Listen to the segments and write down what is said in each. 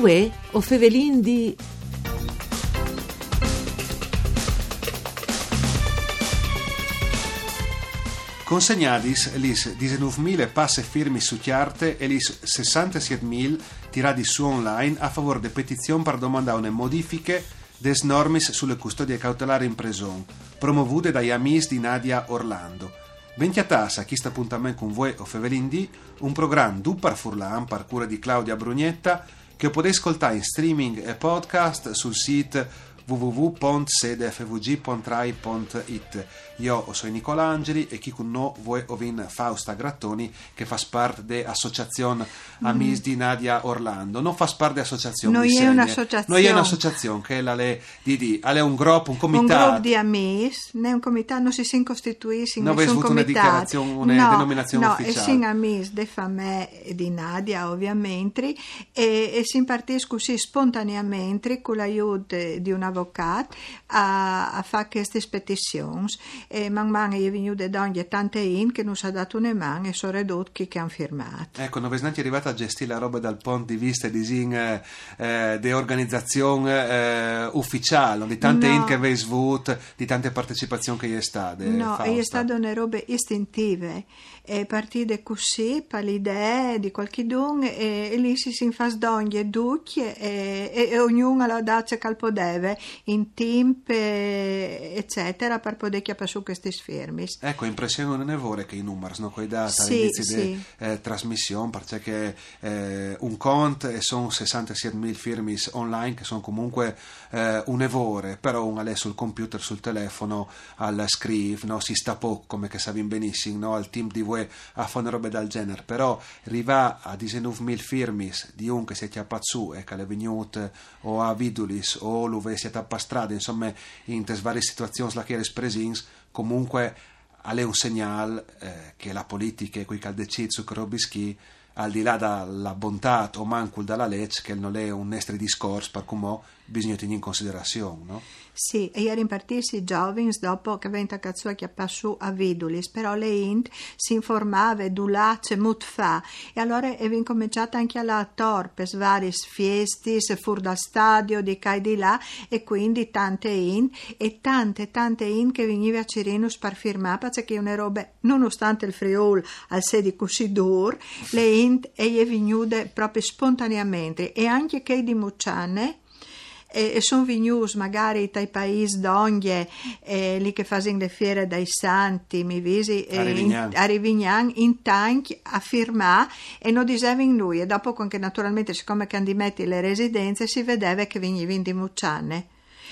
Uè, o fevelin di... Consegnadis lis 19.000 passe firmi su chiarte e lis 67.000 tirati su online a favore de petizione per domandare modifiche des normis sulle custodie cautelari in preson, promovute dai amis di Nadia Orlando. Ventiatassa, chi sta appuntamento con voi o Fevelin D, un programma du par Furlan, par cura di Claudia Brugnetta, che potete ascoltare in streaming e podcast sul sito www.sedefvg.rai.it Io sono Nicola Angeli e chi con noi vuoi ovin Fausta Grattoni che fa parte dell'associazione Amis mm. di Nadia Orlando. Non fa parte dell'associazione. Noi è un'associazione. Noi è un'associazione che è la le di di, è un gruppo, un comitato. Un gruppo di Amis, non è un comitato, non si si costituisce in non nessun comitato. una dichiarazione, una no, denominazione no, ufficiale. No, e sin Amis de famè di Nadia ovviamente e, e si impartisce così spontaneamente con l'aiuto di un avvocato avvocat a, a fare queste petizioni e man mano è venuto da ogni tante in che non si è dato una mano e sono ridotti che hanno firmato. Ecco, non è arrivata a gestire la roba dal punto di vista di eh, eh, di organizzazione eh, ufficiale, di tante no. in che avete avuto, di tante partecipazioni che è state. No, è stato una roba istintive e partite così per l'idea di qualche don e, e lì si si fa sdoglie e, e, e ognuno la dace calpo deve in team eccetera per poter chiappare su questi sfermi ecco impressione è vore che i numeri sono quei dati sì, all'inizio sì. di eh, trasmissione perché eh, un conto e sono 67.000 firmi online che sono comunque eh, un evore però un è sul computer sul telefono al scrive no? si sta poco come che sapi benissimo no? al team di voi a fare roba del genere però arriva a 19.000 firmi di un che si è chiappato su e che è venuto o a Vidulis o lo si è strada insomma in varie situazioni la che è presins comunque è un segnale eh, che la politica qui che ha deciso su Robischi al di là della bontà o manco dalla legge che non è un nostro discorso per come bisogna tenere in considerazione no? Sì, e ieri impartirsi giovani dopo che venta cazzua che passò a Vidulis, però le int si informava dulace mut fa e allora è incominciata anche alla torpe, vari fiesti, se fur dal stadio di qua e di là e quindi tante int e tante tante int che veniva a Cirinus per firmare perché una roba, nonostante il Friul al sedi così dur, le int e è venute proprio spontaneamente. E anche che di Mucciane e, e sono venuti magari dai paesi d'Onghie, eh, lì che fanno le fiere dai santi, mi visi eh, a Rivignan, in, tank a firmare e non dicevano lui. E dopo che naturalmente siccome che metti le residenze si vedeva che venivano di Mucciane.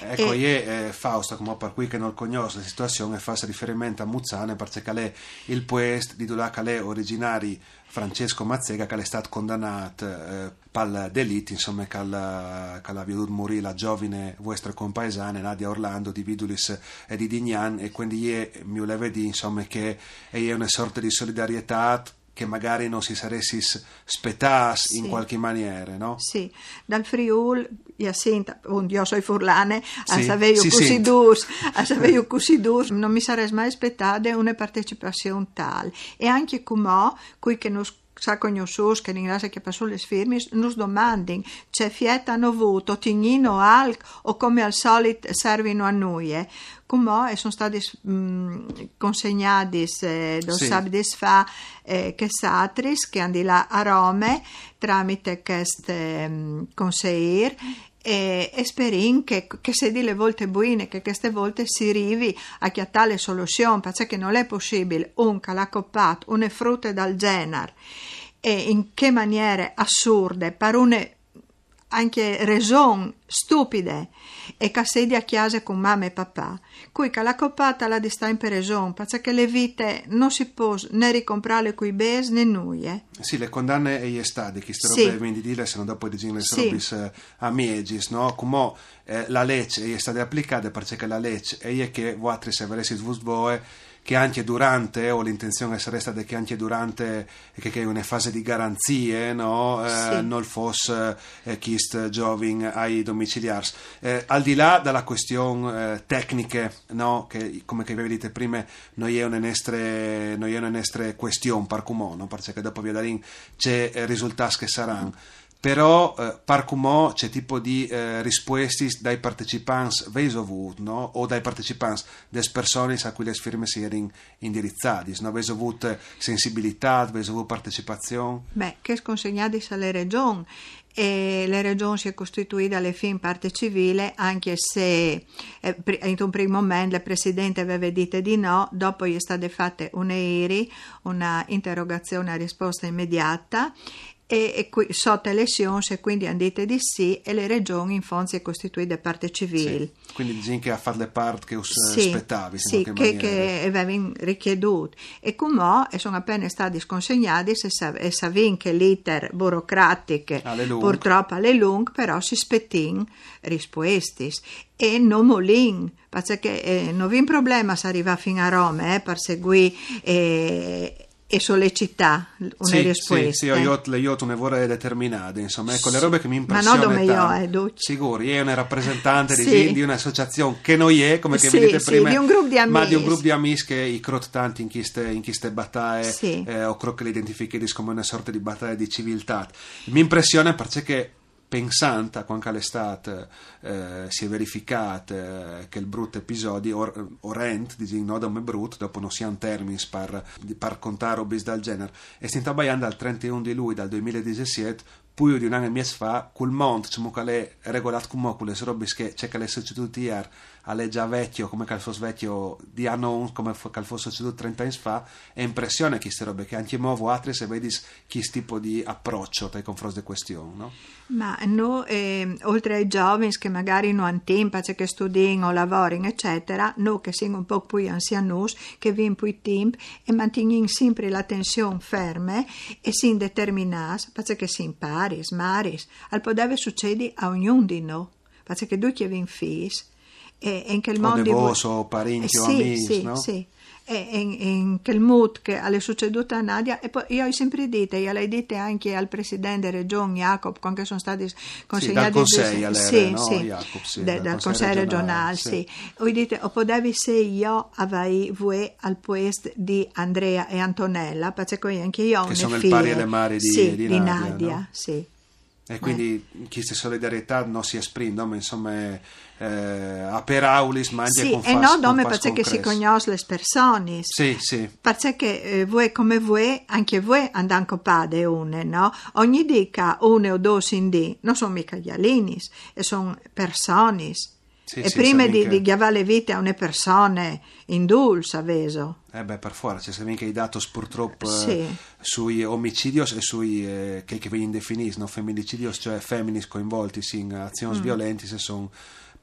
Ecco, e... io, eh, Fausta, come per cui che non conosce la situazione, fa riferimento a Muzzane perché lei il poest di Dulacalè originari Francesco Mazzega che è stato condannato eh, per delitto, insomma, che ha veduto morire la giovane vostra compaesana Nadia Orlando di Vidulis e di Dignan e quindi io mi volevo dire, insomma, che è una sorta di solidarietà che magari non si saressi spettas sì. in qualche maniera, no? Sì, dal Friul, io sento, io sono furlane, sì, a saveio così durs, a saveio così durs, non mi sarei mai aspettata una partecipazione tale. E anche come, qui che non conosciuto che ringrazia che passò le firme, nos domandin c'è fieta hanno avuto, tignino alc o come al solito servino a noi. Eh? Come sono stati mh, consegnati eh, do sì. sabdes fa eh, che satris che andì là a Rome tramite questo eh, e, e sperin che, che se di le volte buine che queste volte si arrivi a chiattare soluzione perché non è possibile un calacoppato, une frutte dal genere. E in che maniere assurde, per une anche ragioni stupide. E che sedi a chiesa con mamma e papà, cui che la coppata la dista in per ragione, perché le vite non si può né ricomprare coi bes né nuie. Sì, le condanne e gli stadi, che ste sì. quindi dire, se non dopo di le sì. robis eh, a miegis, no? Come eh, la legge è stata applicata perché la legge è che voi se avreste voi che anche durante, o l'intenzione sarebbe stata che anche durante che, che una fase di garanzie no, eh, sì. non fosse eh, chist gioving ai domiciliari. Eh, al di là della questione eh, tecniche, no, che come che vi dite prima, non è una nostra questione per comune, perché dopo via da lì c'è risultati che saranno però eh, par come c'è tipo di eh, risposte dai partecipanti veis avuto no? o dai partecipanti des persone a cui le firme si erano indirizzate no? aveis avuto sensibilità aveis avuto partecipazione beh che sconsegnati alle regioni e la regione si è costituita alle fin parte civile anche se eh, in un primo momento il presidente aveva detto di no dopo gli è state fatte un'EIRI una interrogazione a risposta immediata e, e qui, sotto elezioni e quindi detto di sì e le regioni in fondo si è costituita parte civile. Sì, quindi dicono che a fare le parti che us sì. Sì, che, che, che avevano richieduto. E come sono appena stati sconsegnati e sapevano che l'iter burocratico purtroppo alle lunghe, però si spettin risposti e non molin perché eh, non vi un problema se arriva fino a Roma eh, per seguire eh, e sollecità una sì, risposta. Sì, sì, io, io ne vorrei determinate, insomma, ecco, le robe che mi impressionano. Ma non come io, eh, Sicuri, è una rappresentante sì. di, un'associazione che non è, come che sì, vedete prima, di un gruppo di amici. ma di un gruppo di amici che i crot tanti in queste, in queste battaglie, eh, o credo che le identifichi come una sorta di battaglia di civiltà. Mi impressiona perché pensante a quando l'estate eh, si è verificato eh, che il brutto episodio or, orrendo, diciamo, no, brutto, dopo non siamo termini per, per contare o bis del genere, e si sta dal 31 di luglio del 2017 di un anno e mezzo fa, quel mondo, diciamo che è regolato come quelle robe che c'è che le ieri, alle già vecchio, come che fosse vecchio di anno 1, come che fosse succeduto 30 anni fa, è impressione queste robe, che anche muovo altre se vedi che tipo di approccio nei confronti delle questioni, no? Ma no, eh, oltre ai giovani che magari non hanno tempo, cioè che studiano lavorano, eccetera, noi che siamo un po' più anziani, che vivono più tempo e manteniamo sempre l'attenzione ferma e si determinati, perché si impara maris, maris, al podeve succedi a ognuno di noi, perché due che vin fis, e in quel mondo... O vos, o parenti, eh, o sì, amici, sì, no? Sì, in, in quel mood che è succeduto a Nadia, e poi io ho sempre detto, io l'ho detto anche al presidente regione Jacob, quando sono stati consegnati... Sì, dal consiglio, sì, no? sì, Jacob, sì, dal, dal consiglio regionale, sì. sì. Ho detto, o potevi se io avevo voi al puesto di Andrea e Antonella, perché anche io ho Che sono il pari alle mari di, sì, di Nadia, Nadia, Nadia no? sì. E quindi eh. questa solidarietà non si esprime, ma insomma eh, a per aulis, ma anche sì, con e no, dome perché si conosce le persone. Sì, sì. Perché eh, voi come voi, anche voi andate copade une, no? Ogni dica une o due in di, non sono mica gli alinis, sono persone. Sì, e sì, prima di, di chiavare le vite a una persona indulsa, veso. Eh beh, per forza, c'è anche i dati purtroppo sì. eh, sui omicidi e sui eh, che, che vengono definiti, no? femminicidio, cioè femminis coinvolti in azioni mm. violenti, se sono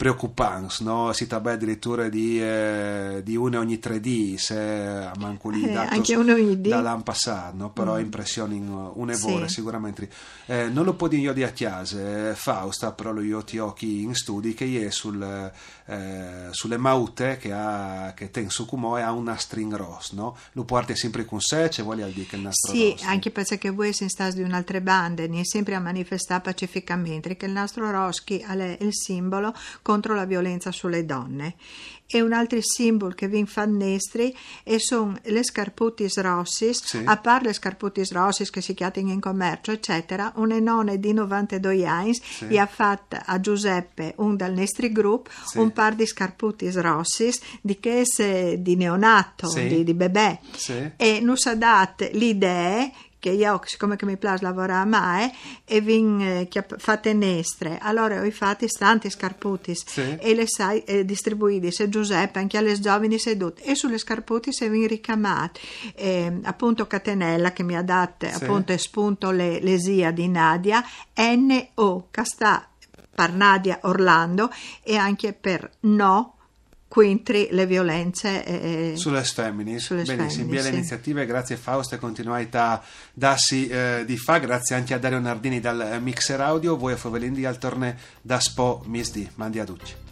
preoccupanti, no? si tratta addirittura di, eh, di una ogni tre d se a manco lì eh, anche uno ogni d dall'anno passato, no? però mm. impressioni un'evore sì. sicuramente. Eh, non lo può dire io di a chiase, Fausta, però lo io ti occhi in studi che è sul, eh, sulle maute che, ha, che ten su Cumoe ha una string ross, no? Lo porti sempre con sé, c'è vuole dire che il nastro sì, rosso. anche perché voi siete stati di un'altra banda, ne è sempre a manifestare pacificamente che il nastro roschi è il simbolo contro la violenza sulle donne. E un altro simbolo che vi fa nestri e sono le scarputis rossis, sì. a parte le scarputis rossis che si chiamano in commercio, eccetera, una nonna di 92 anni sì. e ha fatto a Giuseppe un dal Nestri Group sì. un par di scarputis rossis di che se di neonato, di, di bebè. E non sa dato l'idea che io, siccome che mi piace lavorare a mai, e vin eh, fate nestre, allora ho fatto tanti scarputi sì. e le sai eh, distribuiti, se Giuseppe, anche alle giovani sedute, e sulle scarputi se vin ricamati, eh, appunto Catenella che mi ha dato sì. appunto espunto le, le zia di Nadia, N-O, Castà, per Nadia Orlando e anche per no contro le violenze eh, sulle femmini. Sulle Benissimo, via sì. le iniziative, grazie Fausto e continuità dassi eh, di fa, grazie anche a Dario Nardini dal Mixer Audio, voi a Fovelindi al torne da Spo Misdi, mandi a tutti.